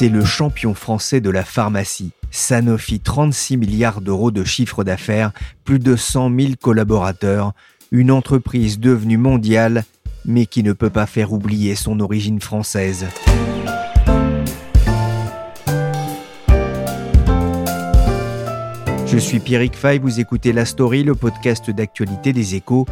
C'est le champion français de la pharmacie. Sanofi, 36 milliards d'euros de chiffre d'affaires, plus de 100 000 collaborateurs, une entreprise devenue mondiale, mais qui ne peut pas faire oublier son origine française. Je suis Pierrick Fay, vous écoutez La Story, le podcast d'actualité des échos,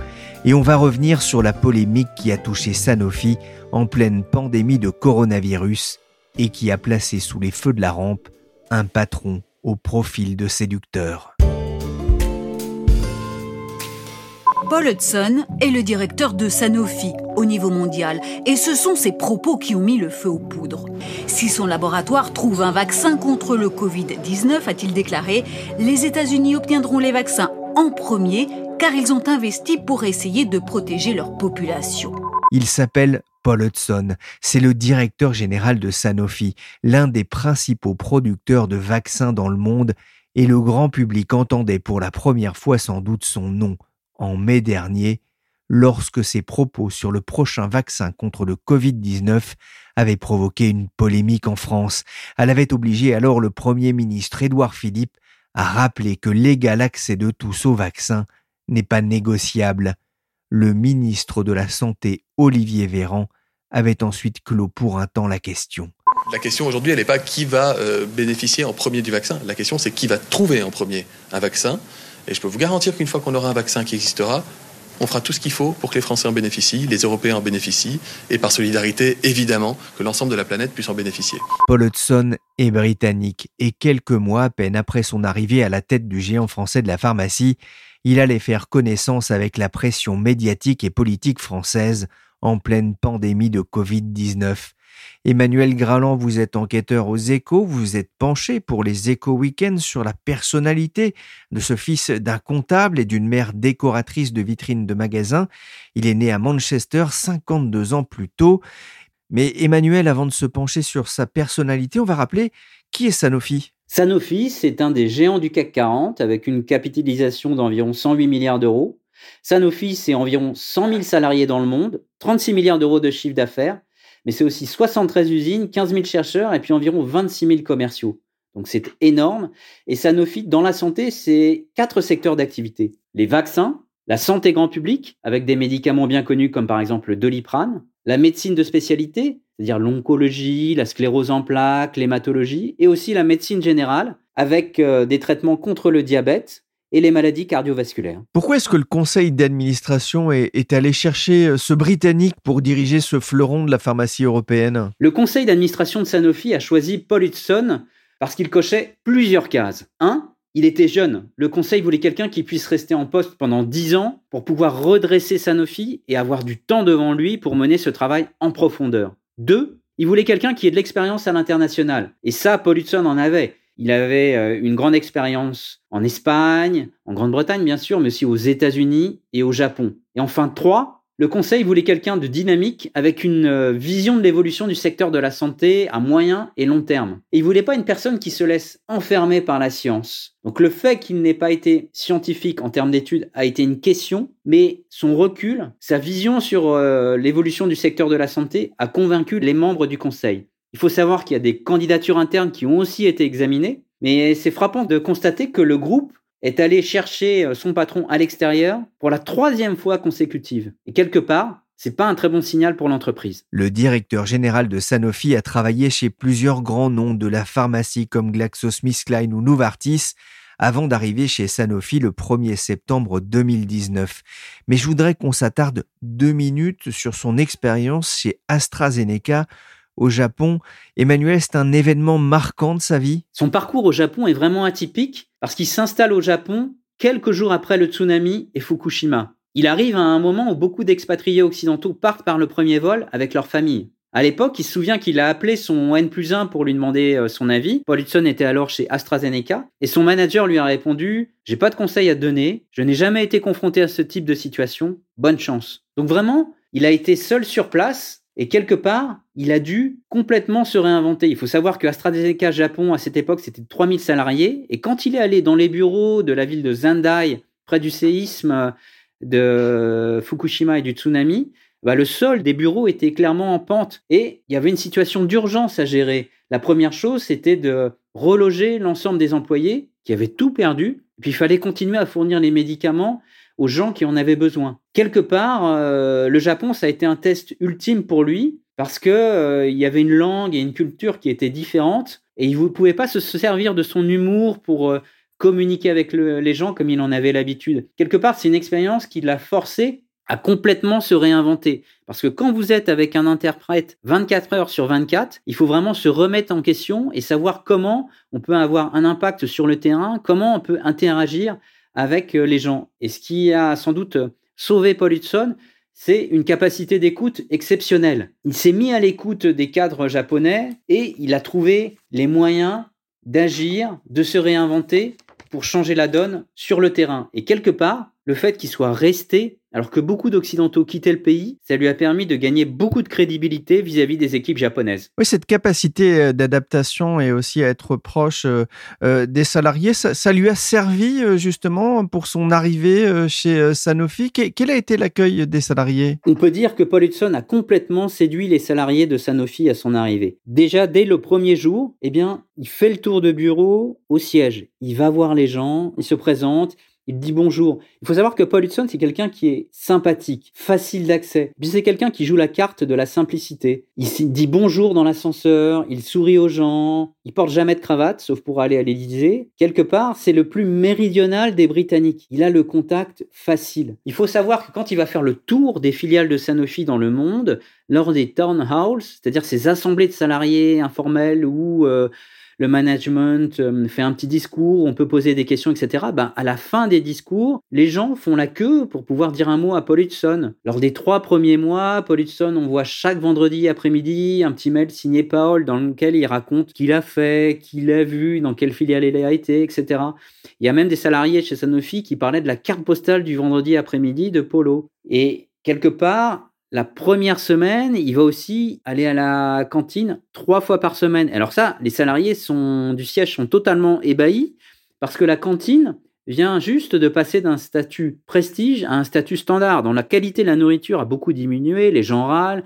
et on va revenir sur la polémique qui a touché Sanofi en pleine pandémie de coronavirus et qui a placé sous les feux de la rampe un patron au profil de séducteur. Paul Hudson est le directeur de Sanofi au niveau mondial et ce sont ses propos qui ont mis le feu aux poudres. Si son laboratoire trouve un vaccin contre le Covid-19, a-t-il déclaré, les États-Unis obtiendront les vaccins en premier car ils ont investi pour essayer de protéger leur population. Il s'appelle Paul Hudson, c'est le directeur général de Sanofi, l'un des principaux producteurs de vaccins dans le monde, et le grand public entendait pour la première fois sans doute son nom en mai dernier, lorsque ses propos sur le prochain vaccin contre le Covid-19 avaient provoqué une polémique en France. Elle avait obligé alors le Premier ministre Édouard Philippe à rappeler que l'égal accès de tous au vaccin n'est pas négociable. Le ministre de la Santé, Olivier Véran, avait ensuite clos pour un temps la question. La question aujourd'hui, elle n'est pas qui va euh, bénéficier en premier du vaccin. La question, c'est qui va trouver en premier un vaccin. Et je peux vous garantir qu'une fois qu'on aura un vaccin qui existera, on fera tout ce qu'il faut pour que les Français en bénéficient, les Européens en bénéficient, et par solidarité, évidemment, que l'ensemble de la planète puisse en bénéficier. Paul Hudson est britannique, et quelques mois à peine après son arrivée à la tête du géant français de la pharmacie, il allait faire connaissance avec la pression médiatique et politique française en pleine pandémie de Covid-19. Emmanuel Graland, vous êtes enquêteur aux échos, vous êtes penché pour les échos week-ends sur la personnalité de ce fils d'un comptable et d'une mère décoratrice de vitrines de magasins. Il est né à Manchester 52 ans plus tôt. Mais Emmanuel, avant de se pencher sur sa personnalité, on va rappeler qui est Sanofi Sanofi, c'est un des géants du CAC 40 avec une capitalisation d'environ 108 milliards d'euros. Sanofi, c'est environ 100 000 salariés dans le monde, 36 milliards d'euros de chiffre d'affaires, mais c'est aussi 73 usines, 15 000 chercheurs et puis environ 26 000 commerciaux. Donc c'est énorme. Et Sanofi, dans la santé, c'est quatre secteurs d'activité. Les vaccins, la santé grand public, avec des médicaments bien connus comme par exemple le doliprane, la médecine de spécialité, c'est-à-dire l'oncologie, la sclérose en plaques, l'hématologie, et aussi la médecine générale, avec euh, des traitements contre le diabète, et les maladies cardiovasculaires. Pourquoi est-ce que le conseil d'administration est, allé chercher euh, ce Britannique pour diriger ce fleuron de la pharmacie européenne? Le conseil d'administration de Sanofi a choisi Paul Hudson parce qu'il cochait plusieurs cases. Un, il était jeune. Le conseil voulait quelqu'un qui puisse rester en poste pendant dix ans pour pouvoir redresser Sanofi et avoir du temps devant lui pour mener ce travail en profondeur. Deux, il voulait quelqu'un qui ait de l'expérience à l'international. Et ça, Paul Hudson en avait. Il avait euh, une grande expérience en Espagne, en Grande-Bretagne bien sûr, mais aussi aux États-Unis et au Japon. Et enfin, trois, le Conseil voulait quelqu'un de dynamique avec une euh, vision de l'évolution du secteur de la santé à moyen et long terme. Et il voulait pas une personne qui se laisse enfermer par la science. Donc le fait qu'il n'ait pas été scientifique en termes d'études a été une question, mais son recul, sa vision sur euh, l'évolution du secteur de la santé a convaincu les membres du Conseil. Il faut savoir qu'il y a des candidatures internes qui ont aussi été examinées, mais c'est frappant de constater que le groupe est allé chercher euh, son patron à l'extérieur pour la troisième fois consécutive. Et quelque part, c'est pas un très bon signal pour l'entreprise. Le directeur général de Sanofi a travaillé chez plusieurs grands noms de la pharmacie comme GlaxoSmithKline ou Novartis avant d'arriver chez Sanofi le 1er septembre 2019. Mais je voudrais qu'on s'attarde deux minutes sur son expérience chez AstraZeneca au Japon. Emmanuel, c'est un événement marquant de sa vie? Son parcours au Japon est vraiment atypique parce qu'il s'installe au Japon quelques jours après le tsunami et Fukushima. Il arrive à un moment où beaucoup d'expatriés occidentaux partent par le premier vol avec leur famille. À l'époque, il se souvient qu'il a appelé son N plus 1 pour lui demander euh, son avis. Paul Hudson était alors chez AstraZeneca et son manager lui a répondu J'ai pas de conseils à te donner, je n'ai jamais été confronté à ce type de situation, bonne chance. Donc vraiment, il a été seul sur place et quelque part, il a dû complètement se réinventer. Il faut savoir que AstraZeneca Japon, à cette époque, c'était 3000 salariés. Et quand il est allé dans les bureaux de la ville de Zendai, près du séisme de Fukushima et du tsunami, bah, le sol des bureaux était clairement en pente et il y avait une situation d'urgence à gérer. La première chose, c'était de reloger l'ensemble des employés qui avaient tout perdu. Et puis il fallait continuer à fournir les médicaments aux gens qui en avaient besoin. Quelque part, euh, le Japon, ça a été un test ultime pour lui parce que euh, il y avait une langue et une culture qui étaient différentes et il ne pouvait pas se servir de son humour pour euh, communiquer avec les gens comme il en avait l'habitude. Quelque part, c'est une expérience qui l'a forcé à complètement se réinventer. Parce que quand vous êtes avec un interprète 24 heures sur 24, il faut vraiment se remettre en question et savoir comment on peut avoir un impact sur le terrain, comment on peut interagir avec euh, les gens. Et ce qui a sans doute sauvé Paul Hudson, c'est une capacité d'écoute exceptionnelle. Il s'est mis à l'écoute des cadres japonais et il a trouvé les moyens d'agir, de se réinventer pour changer la donne sur le terrain. Et quelque part, le fait qu'il soit resté, alors que beaucoup d'Occidentaux quittaient le pays, ça lui a permis de gagner beaucoup de crédibilité vis-à-vis des équipes japonaises. Oui, cette capacité euh, d'adaptation et aussi à être proche euh, euh, des salariés, ça, lui a servi justement pour son arrivée chez Sanofi. Quel a été l'accueil des salariés? On peut dire que Paul Hudson a complètement séduit les salariés de Sanofi à son arrivée. Déjà, dès le premier jour, eh bien, il fait le tour de bureau au siège. Il va voir les gens, il se présente, il dit bonjour. Il faut savoir que Paul Hudson, c'est quelqu'un qui est sympathique, facile d'accès. Puis c'est quelqu'un qui joue la carte de la simplicité. Il dit bonjour dans l'ascenseur, il sourit aux gens, il porte jamais de cravate, sauf pour aller à l'Élysée. Quelque part, c'est le plus méridional des Britanniques. Il a le contact facile. Il faut savoir que quand il va faire le tour des filiales de Sanofi dans le monde, lors des town halls, c'est-à-dire ces assemblées de salariés informels ou euh, le management euh, fait un petit discours, on peut poser des questions, etc. Ben, à la fin des discours, les gens font la queue pour pouvoir dire un mot à Paul Hudson. Lors des trois premiers mois, Paul Hudson, on voit chaque vendredi après-midi un petit mail signé Paul dans lequel il raconte qu'il a fait, qu'il a vu, dans quelle filiale il a été, etc. Il y a même des salariés chez Sanofi qui parlaient de la carte postale du vendredi après-midi de Polo. Et quelque part, la première semaine, il va aussi aller à la cantine trois fois par semaine. Alors ça, les salariés du siège sont totalement ébahis parce que la cantine vient juste de passer d'un statut prestige à un statut standard, dont la qualité de la nourriture a beaucoup diminué, les gens râlent,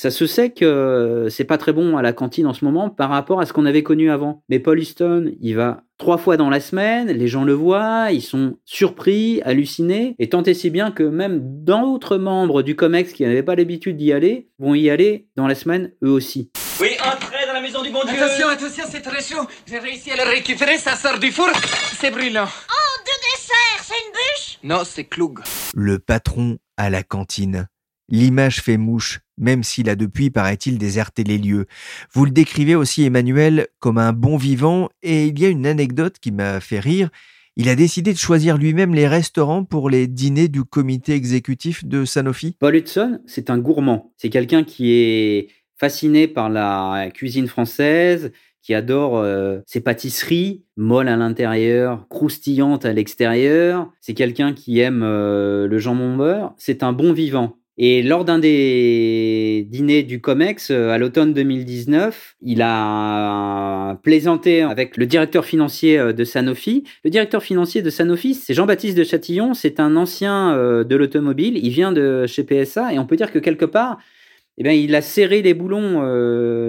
ça se sait que c'est pas très bon à la cantine en ce moment par rapport à ce qu'on avait connu avant. Mais Paul Easton, il va trois fois dans la semaine, les gens le voient, ils sont surpris, hallucinés, et tant et si bien que même d'autres membres du COMEX qui n'avaient pas l'habitude d'y aller vont y aller dans la semaine eux aussi. Oui, entrez dans la maison du bon Dieu Attention, attention, c'est très chaud J'ai réussi à le récupérer, ça sort du four C'est brûlant Oh, de dessert, c'est une bûche? Non, c'est Cloug. Le patron à la cantine. L'image fait mouche, même s'il a depuis, paraît-il, déserté les lieux. Vous le décrivez aussi, Emmanuel, comme un bon vivant, et il y a une anecdote qui m'a fait rire. Il a décidé de choisir lui-même les restaurants pour les dîners du comité exécutif de Sanofi. Paul Hudson, c'est un gourmand. C'est quelqu'un qui est fasciné par la cuisine française, qui adore euh, ses pâtisseries, molles à l'intérieur, croustillantes à l'extérieur. C'est quelqu'un qui aime euh, le jambon beurre. C'est un bon vivant. Et lors d'un des dîners du COMEX euh, à l'automne 2019, il a plaisanté avec le directeur financier euh, de Sanofi. Le directeur financier de Sanofi, c'est Jean-Baptiste de Châtillon, c'est un ancien euh, de l'automobile, il vient de chez PSA et on peut dire que quelque part, eh bien, il a serré les boulons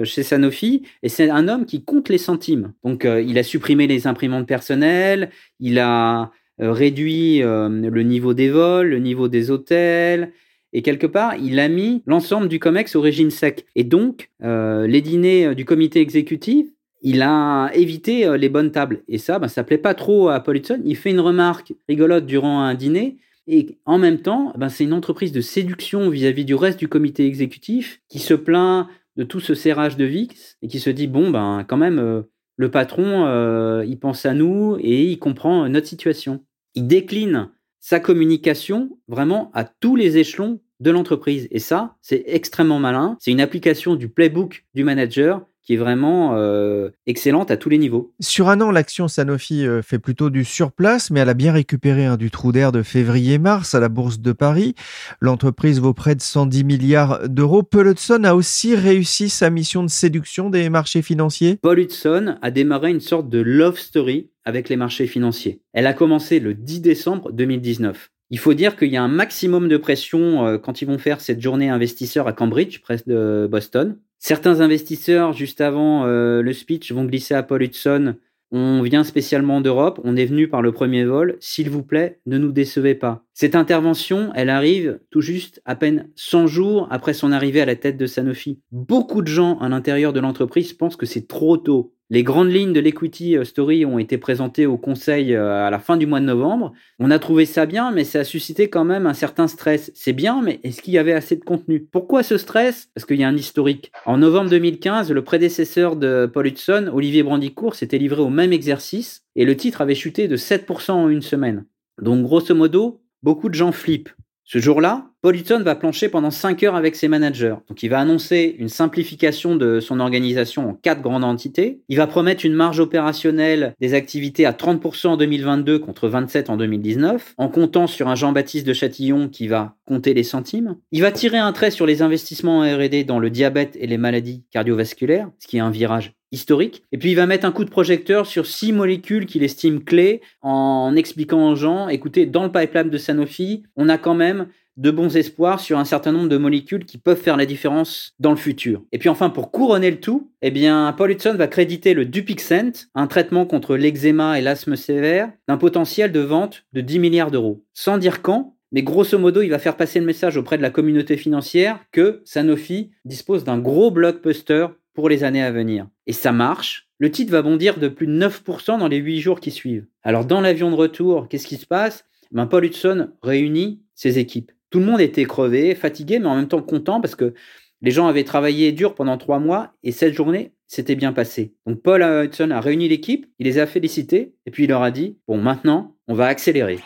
chez Sanofi et c'est un homme qui compte les centimes. Donc, il a supprimé les imprimantes personnelles, il a réduit le niveau des vols, le niveau des hôtels, et quelque part, il a mis l'ensemble du COMEX au régime sec. Et donc, euh, les dîners euh, du comité exécutif, il a évité euh, les bonnes tables. Et ça, ben, ça plaît pas trop à Paul Hudson. Il fait une remarque rigolote durant un dîner. Et en même temps, ben, c'est une entreprise de séduction vis-à-vis du reste du comité exécutif qui se plaint de tout ce serrage de VIX et qui se dit, bon, ben, quand même, le patron, il pense à nous et il comprend notre situation. Il décline sa communication vraiment à tous les échelons de l'entreprise. Et ça, c'est extrêmement malin. C'est une application du playbook du manager qui est vraiment euh, excellente à tous les niveaux. Sur un an, l'action Sanofi euh, fait plutôt du surplace, mais elle a bien récupéré un du trou d'air de février-mars à la Bourse de Paris. L'entreprise vaut près de 110 milliards d'euros. Paul Hudson a aussi réussi sa mission de séduction des marchés financiers. Paul Hudson a démarré une sorte de love story avec les marchés financiers. Elle a commencé le 10 décembre 2019. Il faut dire qu'il y a un maximum de pression euh, quand ils vont faire cette journée investisseur à Cambridge, près de Boston. Certains investisseurs, juste avant euh, le speech, vont glisser à Paul Hudson On vient spécialement d'Europe, on est venu par le premier vol, s'il vous plaît, ne nous décevez pas. Cette intervention, elle arrive tout juste à peine 100 jours après son arrivée à la tête de Sanofi. Beaucoup de gens à l'intérieur de l'entreprise pensent que c'est trop tôt. Les grandes lignes de l'Equity euh, Story ont été présentées au Conseil euh, à la fin du mois de novembre. On a trouvé ça bien, mais ça a suscité quand même un certain stress. C'est bien, mais est-ce qu'il y avait assez de contenu? Pourquoi ce stress? Parce qu'il y a un historique. En novembre 2015, le prédécesseur de Paul Hudson, Olivier Brandicourt, s'était livré au même exercice et le titre avait chuté de 7% en une semaine. Donc grosso modo, beaucoup de gens flippent. Ce jour-là, Hudson va plancher pendant 5 heures avec ses managers. Donc il va annoncer une simplification de son organisation en quatre grandes entités. Il va promettre une marge opérationnelle des activités à 30% en 2022 contre 27 en 2019, en comptant sur un Jean-Baptiste de Châtillon qui va compter les centimes. Il va tirer un trait sur les investissements en R&D dans le diabète et les maladies cardiovasculaires, ce qui est un virage historique. Et puis il va mettre un coup de projecteur sur six molécules qu'il estime clés en expliquant aux gens, écoutez, dans le pipeline de Sanofi, on a quand même de bons espoirs sur un certain nombre de molécules qui peuvent faire la différence dans le futur. Et puis enfin, pour couronner le tout, eh bien, Paul Hudson va créditer le Dupixent, un traitement contre l'eczéma et l'asthme sévère, d'un potentiel de vente de 10 milliards d'euros. Sans dire quand, mais grosso modo, il va faire passer le message auprès de la communauté financière que Sanofi dispose d'un gros blockbuster pour les années à venir. Et ça marche. Le titre va bondir de plus de 9% dans les 8 jours qui suivent. Alors dans l'avion de retour, qu'est-ce qui se passe? Ben, Paul Hudson réunit ses équipes. Tout le monde était crevé, fatigué, mais en même temps content parce que les gens avaient travaillé dur pendant trois mois et cette journée s'était bien passée. Donc Paul Hudson a réuni l'équipe, il les a félicités et puis il leur a dit Bon, maintenant, on va accélérer.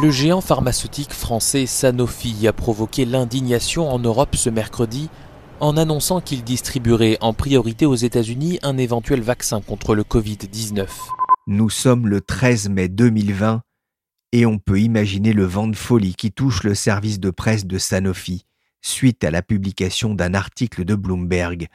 Le géant pharmaceutique français Sanofi a provoqué l'indignation en Europe ce mercredi en annonçant qu'il distribuerait en priorité aux États-Unis un éventuel vaccin contre le Covid-19. Nous sommes le 13 mai 2020 et on peut imaginer le vent de folie qui touche le service de presse de Sanofi suite à la publication d'un article de Bloomberg.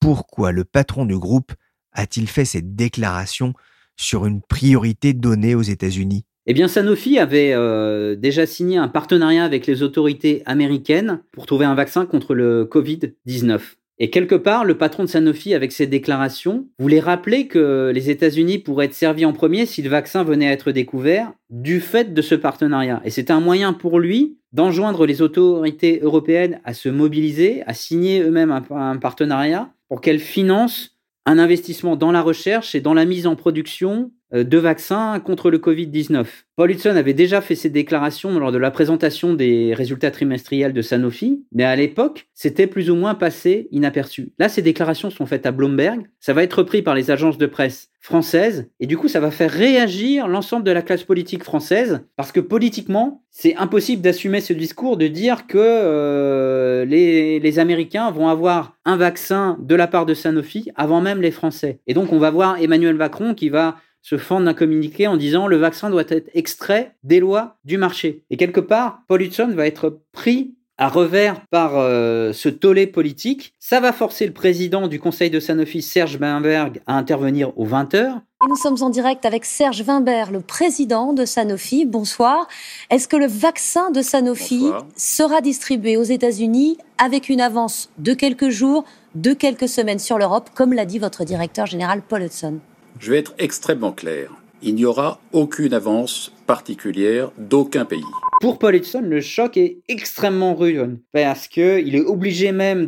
Pourquoi le patron du groupe a-t-il fait cette déclaration sur une priorité donnée aux États-Unis? Eh bien, Sanofi avait euh, déjà signé un partenariat avec les autorités américaines pour trouver un vaccin contre le Covid-19. Et quelque part, le patron de Sanofi, avec ses déclarations, voulait rappeler que les États-Unis pourraient être servis en premier si le vaccin venait à être découvert du fait de ce partenariat. Et c'était un moyen pour lui d'enjoindre les autorités européennes à se mobiliser, à signer eux-mêmes un, partenariat pour qu'elles financent un investissement dans la recherche et dans la mise en production de vaccins contre le Covid-19. Paul Hudson avait déjà fait ses déclarations lors de la présentation des résultats trimestriels de Sanofi, mais à l'époque, c'était plus ou moins passé inaperçu. Là, ces déclarations sont faites à Bloomberg, ça va être repris par les agences de presse françaises, et du coup, ça va faire réagir l'ensemble de la classe politique française, parce que politiquement, c'est impossible d'assumer ce discours de dire que euh, les Américains vont avoir un vaccin de la part de Sanofi avant même les Français. Et donc, on va voir Emmanuel Macron qui va se fendent d'un communiqué en disant le vaccin doit être extrait des lois du marché. Et quelque part, Paul Hudson va être pris à revers par euh, ce tollé politique. Ça va forcer le président du conseil de Sanofi, Serge Weinberg, à intervenir aux 20h. nous sommes en direct avec Serge Weinberg, le président de Sanofi. Bonsoir. Est-ce que le vaccin de Sanofi sera distribué aux États-Unis avec une avance de quelques jours, de quelques semaines sur l'Europe, comme l'a dit votre directeur général Paul Hudson? Je vais être extrêmement clair. Il n'y aura aucune avance particulière d'aucun pays. Pour Paul Hudson, le choc est extrêmement rude parce qu'il est obligé même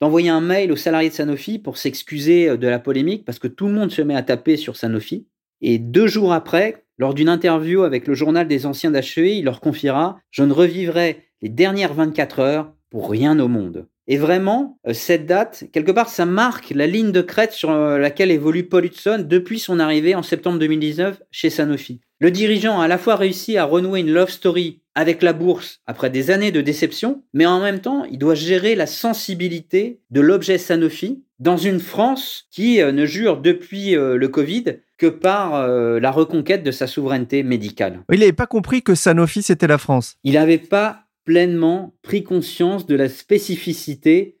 d'envoyer un mail aux salariés de Sanofi pour s'excuser de la polémique parce que tout le monde se met à taper sur Sanofi. Et deux jours après, lors d'une interview avec le journal des anciens d'HEI, il leur confiera Je ne revivrai les dernières 24 heures pour rien au monde. Et vraiment, euh, cette date, quelque part, ça marque la ligne de crête sur euh, laquelle évolue Paul Hudson depuis son arrivée en septembre 2019 chez Sanofi. Le dirigeant a à la fois réussi à renouer une love story avec la bourse après des années de déception, mais en même temps, il doit gérer la sensibilité de l'objet Sanofi dans une France qui euh, ne jure depuis le Covid que par la reconquête de sa souveraineté médicale. Il n'avait pas compris que Sanofi, c'était la France. Il n'avait pas pleinement pris conscience de la spécificité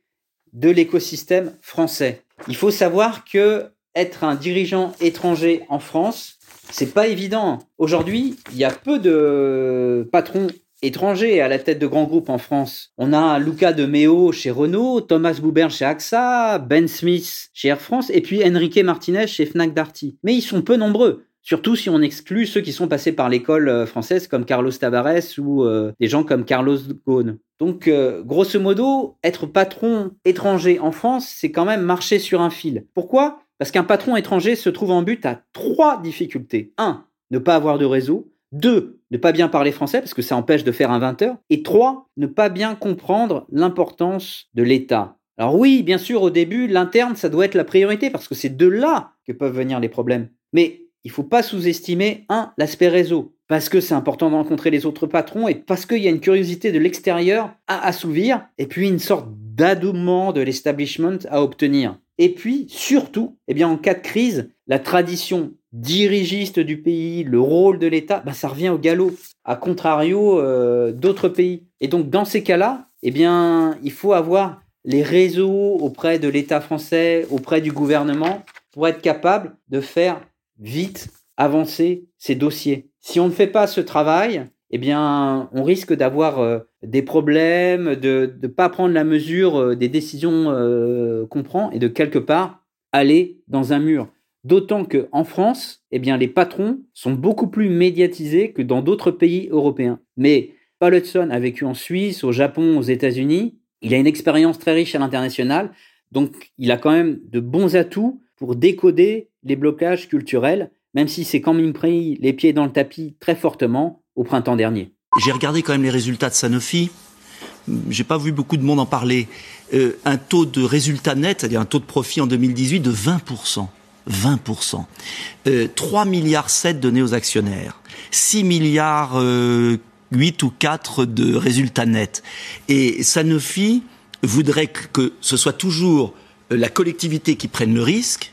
de l'écosystème français. Il faut savoir que être un dirigeant étranger en France, c'est pas évident. Aujourd'hui, il y a peu de patrons étrangers à la tête de grands groupes en France. On a Luca de Meo chez Renault, Thomas Buber chez AXA, Ben Smith chez Air France et puis Enrique Martinez chez Fnac Darty. Mais ils sont peu nombreux. Surtout si on exclut ceux qui sont passés par l'école euh, française comme Carlos Tavares ou euh, des gens comme Carlos Ghosn. Donc, euh, grosso modo, être patron étranger en France, c'est quand même marcher sur un fil. Pourquoi? Parce qu'un patron étranger se trouve en but à trois difficultés. Un, ne pas avoir de réseau. Deux, ne pas bien parler français parce que ça empêche de faire un 20 heures. Et trois, ne pas bien comprendre l'importance de l'État. Alors oui, bien sûr, au début, l'interne, ça doit être la priorité parce que c'est de là que peuvent venir les problèmes. Mais il faut pas sous-estimer, un, l'aspect réseau, parce que c'est important de rencontrer les autres patrons et parce qu'il y a une curiosité de l'extérieur à assouvir, et puis une sorte d'adoubement de l'establishment à obtenir. Et puis, surtout, eh bien, en cas de crise, la tradition dirigiste du pays, le rôle de l'État, bah, ça revient au galop, à contrario euh, d'autres pays. Et donc, dans ces cas-là, eh bien, il faut avoir les réseaux auprès de l'État français, auprès du gouvernement, pour être capable de faire vite avancer ces dossiers. Si on ne fait pas ce travail, eh bien, on risque d'avoir euh, des problèmes, de ne pas prendre la mesure euh, des décisions euh, qu'on prend et de quelque part aller dans un mur. D'autant qu'en France, eh bien, les patrons sont beaucoup plus médiatisés que dans d'autres pays européens. Mais Paul Hudson a vécu en Suisse, au Japon, aux États-Unis. Il a une expérience très riche à l'international. Donc, il a quand même de bons atouts pour décoder les blocages culturels, même si c'est quand même pris les pieds dans le tapis très fortement au printemps dernier. J'ai regardé quand même les résultats de Sanofi. J'ai pas vu beaucoup de monde en parler. Euh, un taux de résultat net, c'est-à-dire un taux de profit en 2018 de 20%. 20%. Euh, 3 milliards 7 donnés aux actionnaires. 6 milliards euh, 8 ou 4 de résultats nets. Et Sanofi voudrait que ce soit toujours la collectivité qui prenne le risque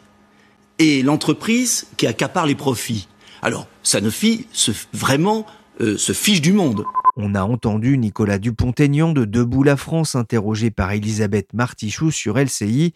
et l'entreprise qui accapare les profits. Alors, Sanofi se, vraiment euh, se fiche du monde. On a entendu Nicolas Dupont-Aignan de Debout la France interrogé par Elisabeth Martichoux sur LCI.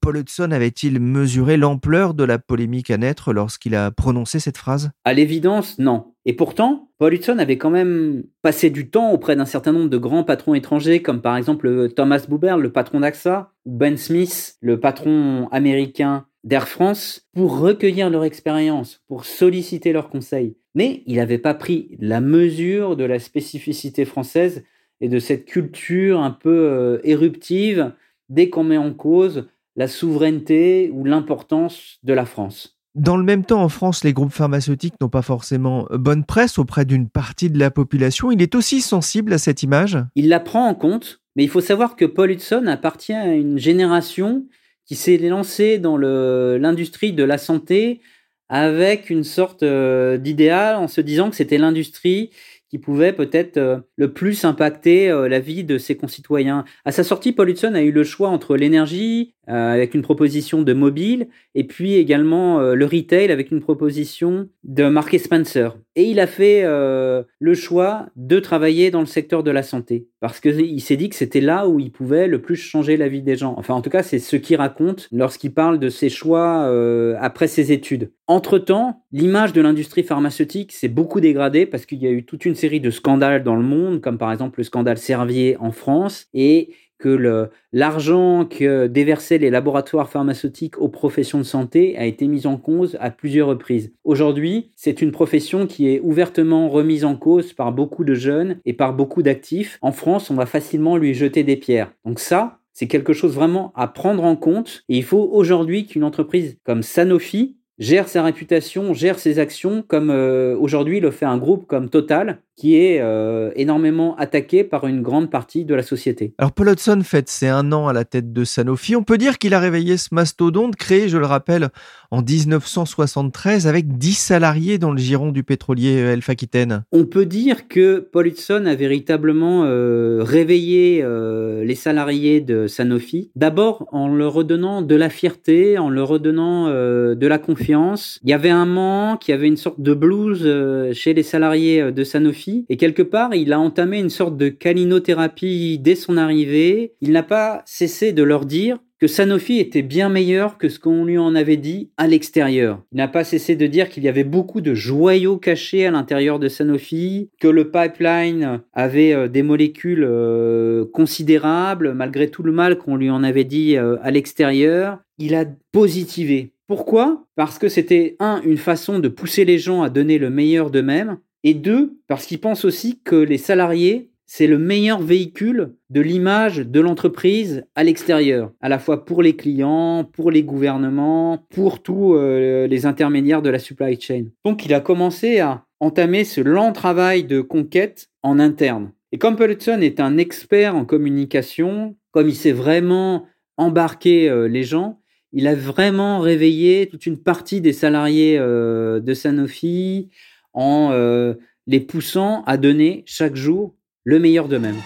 Paul Hudson avait-il mesuré l'ampleur de la polémique à naître lorsqu'il a prononcé cette phrase? À l'évidence, non. Et pourtant, Paul Hudson avait quand même passé du temps auprès d'un certain nombre de grands patrons étrangers, comme par exemple Thomas Buber, le patron d'AXA, ou Ben Smith, le patron américain d'Air France pour recueillir leur expérience, pour solliciter leurs conseils. Mais il n'avait pas pris la mesure de la spécificité française et de cette culture un peu euh, éruptive dès qu'on met en cause la souveraineté ou l'importance de la France. Dans le même temps, en France, les groupes pharmaceutiques n'ont pas forcément bonne presse auprès d'une partie de la population. Il est aussi sensible à cette image? Il la prend en compte, mais il faut savoir que Paul Hudson appartient à une génération qui s'est lancé dans l'industrie de la santé avec une sorte euh, d'idéal en se disant que c'était l'industrie qui pouvait peut-être euh, le plus impacter euh, la vie de ses concitoyens. À sa sortie, Paul Hudson a eu le choix entre l'énergie, euh, avec une proposition de mobile, et puis également le retail avec une proposition de Mark Spencer. Et il a fait le choix de travailler dans le secteur de la santé, parce qu'il s'est dit que c'était là où il pouvait le plus changer la vie des gens. Enfin, en tout cas, c'est ce qu'il raconte lorsqu'il parle de ses choix après ses études. Entre-temps, l'image de l'industrie pharmaceutique s'est beaucoup dégradée parce qu'il y a eu toute une série de scandales dans le monde, comme par exemple le scandale Servier en France, et que l'argent que déversaient les laboratoires pharmaceutiques aux professions de santé a été mis en cause à plusieurs reprises. Aujourd'hui, c'est une profession qui est ouvertement remise en cause par beaucoup de jeunes et par beaucoup d'actifs. En France, on va facilement lui jeter des pierres. Donc ça, c'est quelque chose vraiment à prendre en compte. Et il faut aujourd'hui qu'une entreprise comme Sanofi gère sa réputation, gère ses actions, comme euh, aujourd'hui le fait un groupe comme Total, qui est euh, énormément attaqué par une grande partie de la société. Alors Paul Hudson fête ses un an à la tête de Sanofi. On peut dire qu'il a réveillé ce mastodonte créé, je le rappelle, en 1973 avec 10 salariés dans le giron du pétrolier Elf Aquitaine. On peut dire que Paul Hudson a véritablement euh, réveillé euh, les salariés de Sanofi. D'abord en leur redonnant de la fierté, en leur redonnant de la confiance. Il y avait un manque, il y avait une sorte de blues chez les salariés de Sanofi. Et quelque part, il a entamé une sorte de calinothérapie dès son arrivée. Il n'a pas cessé de leur dire que Sanofi était bien meilleur que ce qu'on lui en avait dit à l'extérieur. Il n'a pas cessé de dire qu'il y avait beaucoup de joyaux cachés à l'intérieur de Sanofi, que le pipeline avait euh, des molécules euh, considérables malgré tout le mal qu'on lui en avait dit euh, à l'extérieur. Il a positivé. Pourquoi? Parce que c'était un une façon de pousser les gens à donner le meilleur d'eux-mêmes et deux, parce qu'ils pensent aussi que les salariés, c'est le meilleur véhicule de l'image de l'entreprise à l'extérieur, à la fois pour les clients, pour les gouvernements, pour tous euh, les intermédiaires de la supply chain. Donc il a commencé à entamer ce lent travail de conquête en interne. Et comme Peloton est un expert en communication, comme il sait vraiment embarquer euh, les gens, il a vraiment réveillé toute une partie des salariés euh, de Sanofi, en euh, les poussant à donner chaque jour le meilleur d'eux-mêmes.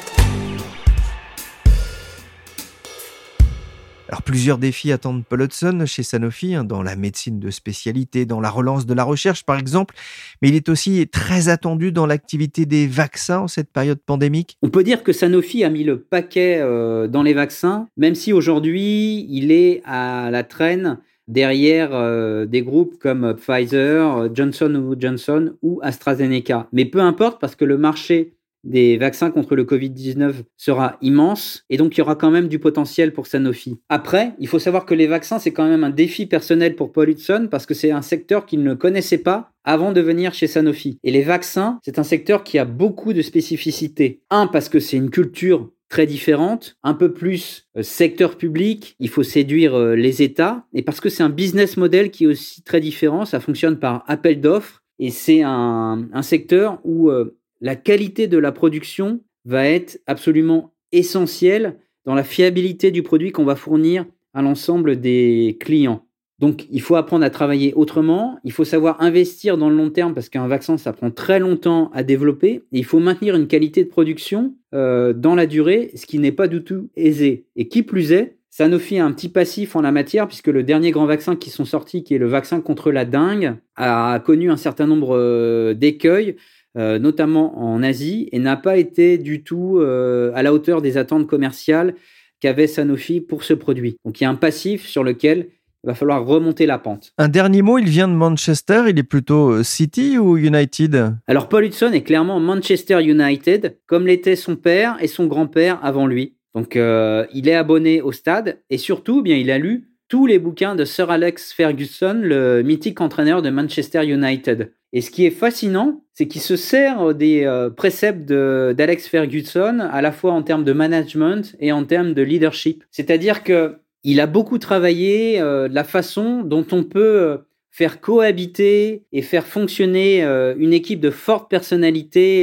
Alors plusieurs défis attendent Paul Hudson chez Sanofi, hein, dans la médecine de spécialité, dans la relance de la recherche par exemple, mais il est aussi très attendu dans l'activité des vaccins en cette période pandémique. On peut dire que Sanofi a mis le paquet euh, dans les vaccins, même si aujourd'hui il est à la traîne derrière euh, des groupes comme Pfizer, Johnson Johnson ou AstraZeneca. Mais peu importe parce que le marché des vaccins contre le Covid-19 sera immense et donc il y aura quand même du potentiel pour Sanofi. Après, il faut savoir que les vaccins, c'est quand même un défi personnel pour Paul Hudson parce que c'est un secteur qu'il ne connaissait pas avant de venir chez Sanofi. Et les vaccins, c'est un secteur qui a beaucoup de spécificités. Un, parce que c'est une culture très différente, un peu plus euh, secteur public, il faut séduire euh, les États, et parce que c'est un business model qui est aussi très différent, ça fonctionne par appel d'offres, et c'est un, secteur où euh, la qualité de la production va être absolument essentielle dans la fiabilité du produit qu'on va fournir à l'ensemble des clients. Donc, il faut apprendre à travailler autrement. Il faut savoir investir dans le long terme parce qu'un vaccin, ça prend très longtemps à développer. Et il faut maintenir une qualité de production euh, dans la durée, ce qui n'est pas du tout aisé. Et qui plus est, Sanofi a un petit passif en la matière puisque le dernier grand vaccin qui sont sortis, qui est le vaccin contre la dengue, a connu un certain nombre euh, d'écueils, euh, notamment en Asie, et n'a pas été du tout à la hauteur des attentes commerciales qu'avait Sanofi pour ce produit. Donc il y a un passif sur lequel il va falloir remonter la pente. Un dernier mot, il vient de Manchester, il est plutôt euh, City ou United? Alors Paul Hudson est clairement Manchester United, comme l'étaient son père et son grand-père avant lui. Donc euh, il est abonné au stade et surtout, eh bien il a lu tous les bouquins de Sir Alex Ferguson, le mythique entraîneur de Manchester United. Et ce qui est fascinant, c'est qu'il se sert des euh, préceptes d'Alex Ferguson à la fois en termes de management et en termes de leadership. C'est-à-dire que il a beaucoup travaillé euh, la façon dont on peut euh, faire cohabiter et faire fonctionner euh, une équipe de forte personnalité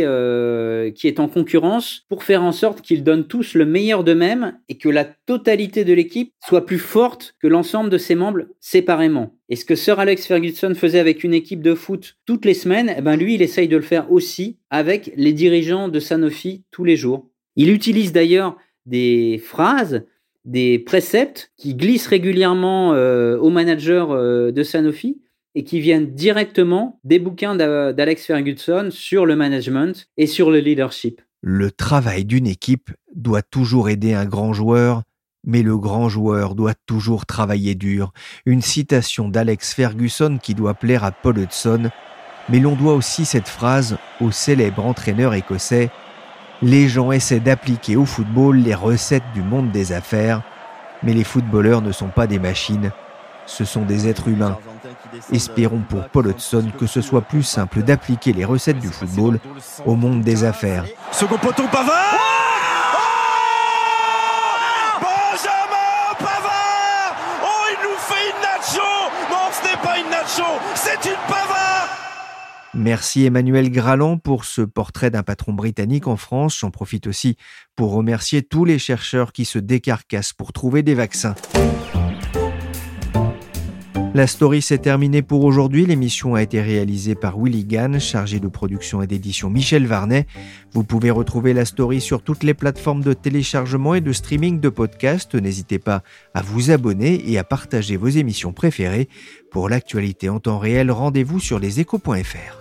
qui est en concurrence pour faire en sorte qu'ils donnent tous le meilleur d'eux-mêmes et que la totalité de l'équipe soit plus forte que l'ensemble de ses membres séparément. Et ce que Sir Alex Ferguson faisait avec une équipe de foot toutes les semaines, eh ben lui, il essaye de le faire aussi avec les dirigeants de Sanofi tous les jours. Il utilise d'ailleurs des phrases des préceptes qui glissent régulièrement euh, aux managers euh, de Sanofi et qui viennent directement des bouquins d'Alex Ferguson sur le management et sur le leadership. Le travail d'une équipe doit toujours aider un grand joueur, mais le grand joueur doit toujours travailler dur. Une citation d'Alex Ferguson qui doit plaire à Paul Hudson, mais l'on doit aussi cette phrase au célèbre entraîneur écossais les gens essaient d'appliquer au football les recettes du monde des affaires, mais les footballeurs ne sont pas des machines, ce sont des êtres humains. Espérons pour Paul Hudson que ce soit plus simple d'appliquer les recettes du football au monde des affaires. Second poteau Pavard Benjamin Pavard Oh, il nous fait une nacho Non, ce n'est pas une nacho, c'est une Pavard Merci Emmanuel Graland pour ce portrait d'un patron britannique en France. J'en profite aussi pour remercier tous les chercheurs qui se décarcassent pour trouver des vaccins. La story s'est terminée pour aujourd'hui. L'émission a été réalisée par Willy Gann, chargé de production et d'édition Michel Varnet. Vous pouvez retrouver la story sur toutes les plateformes de téléchargement et de streaming de podcasts. N'hésitez pas à vous abonner et à partager vos émissions préférées. Pour l'actualité en temps réel, rendez-vous sur leséchos.fr.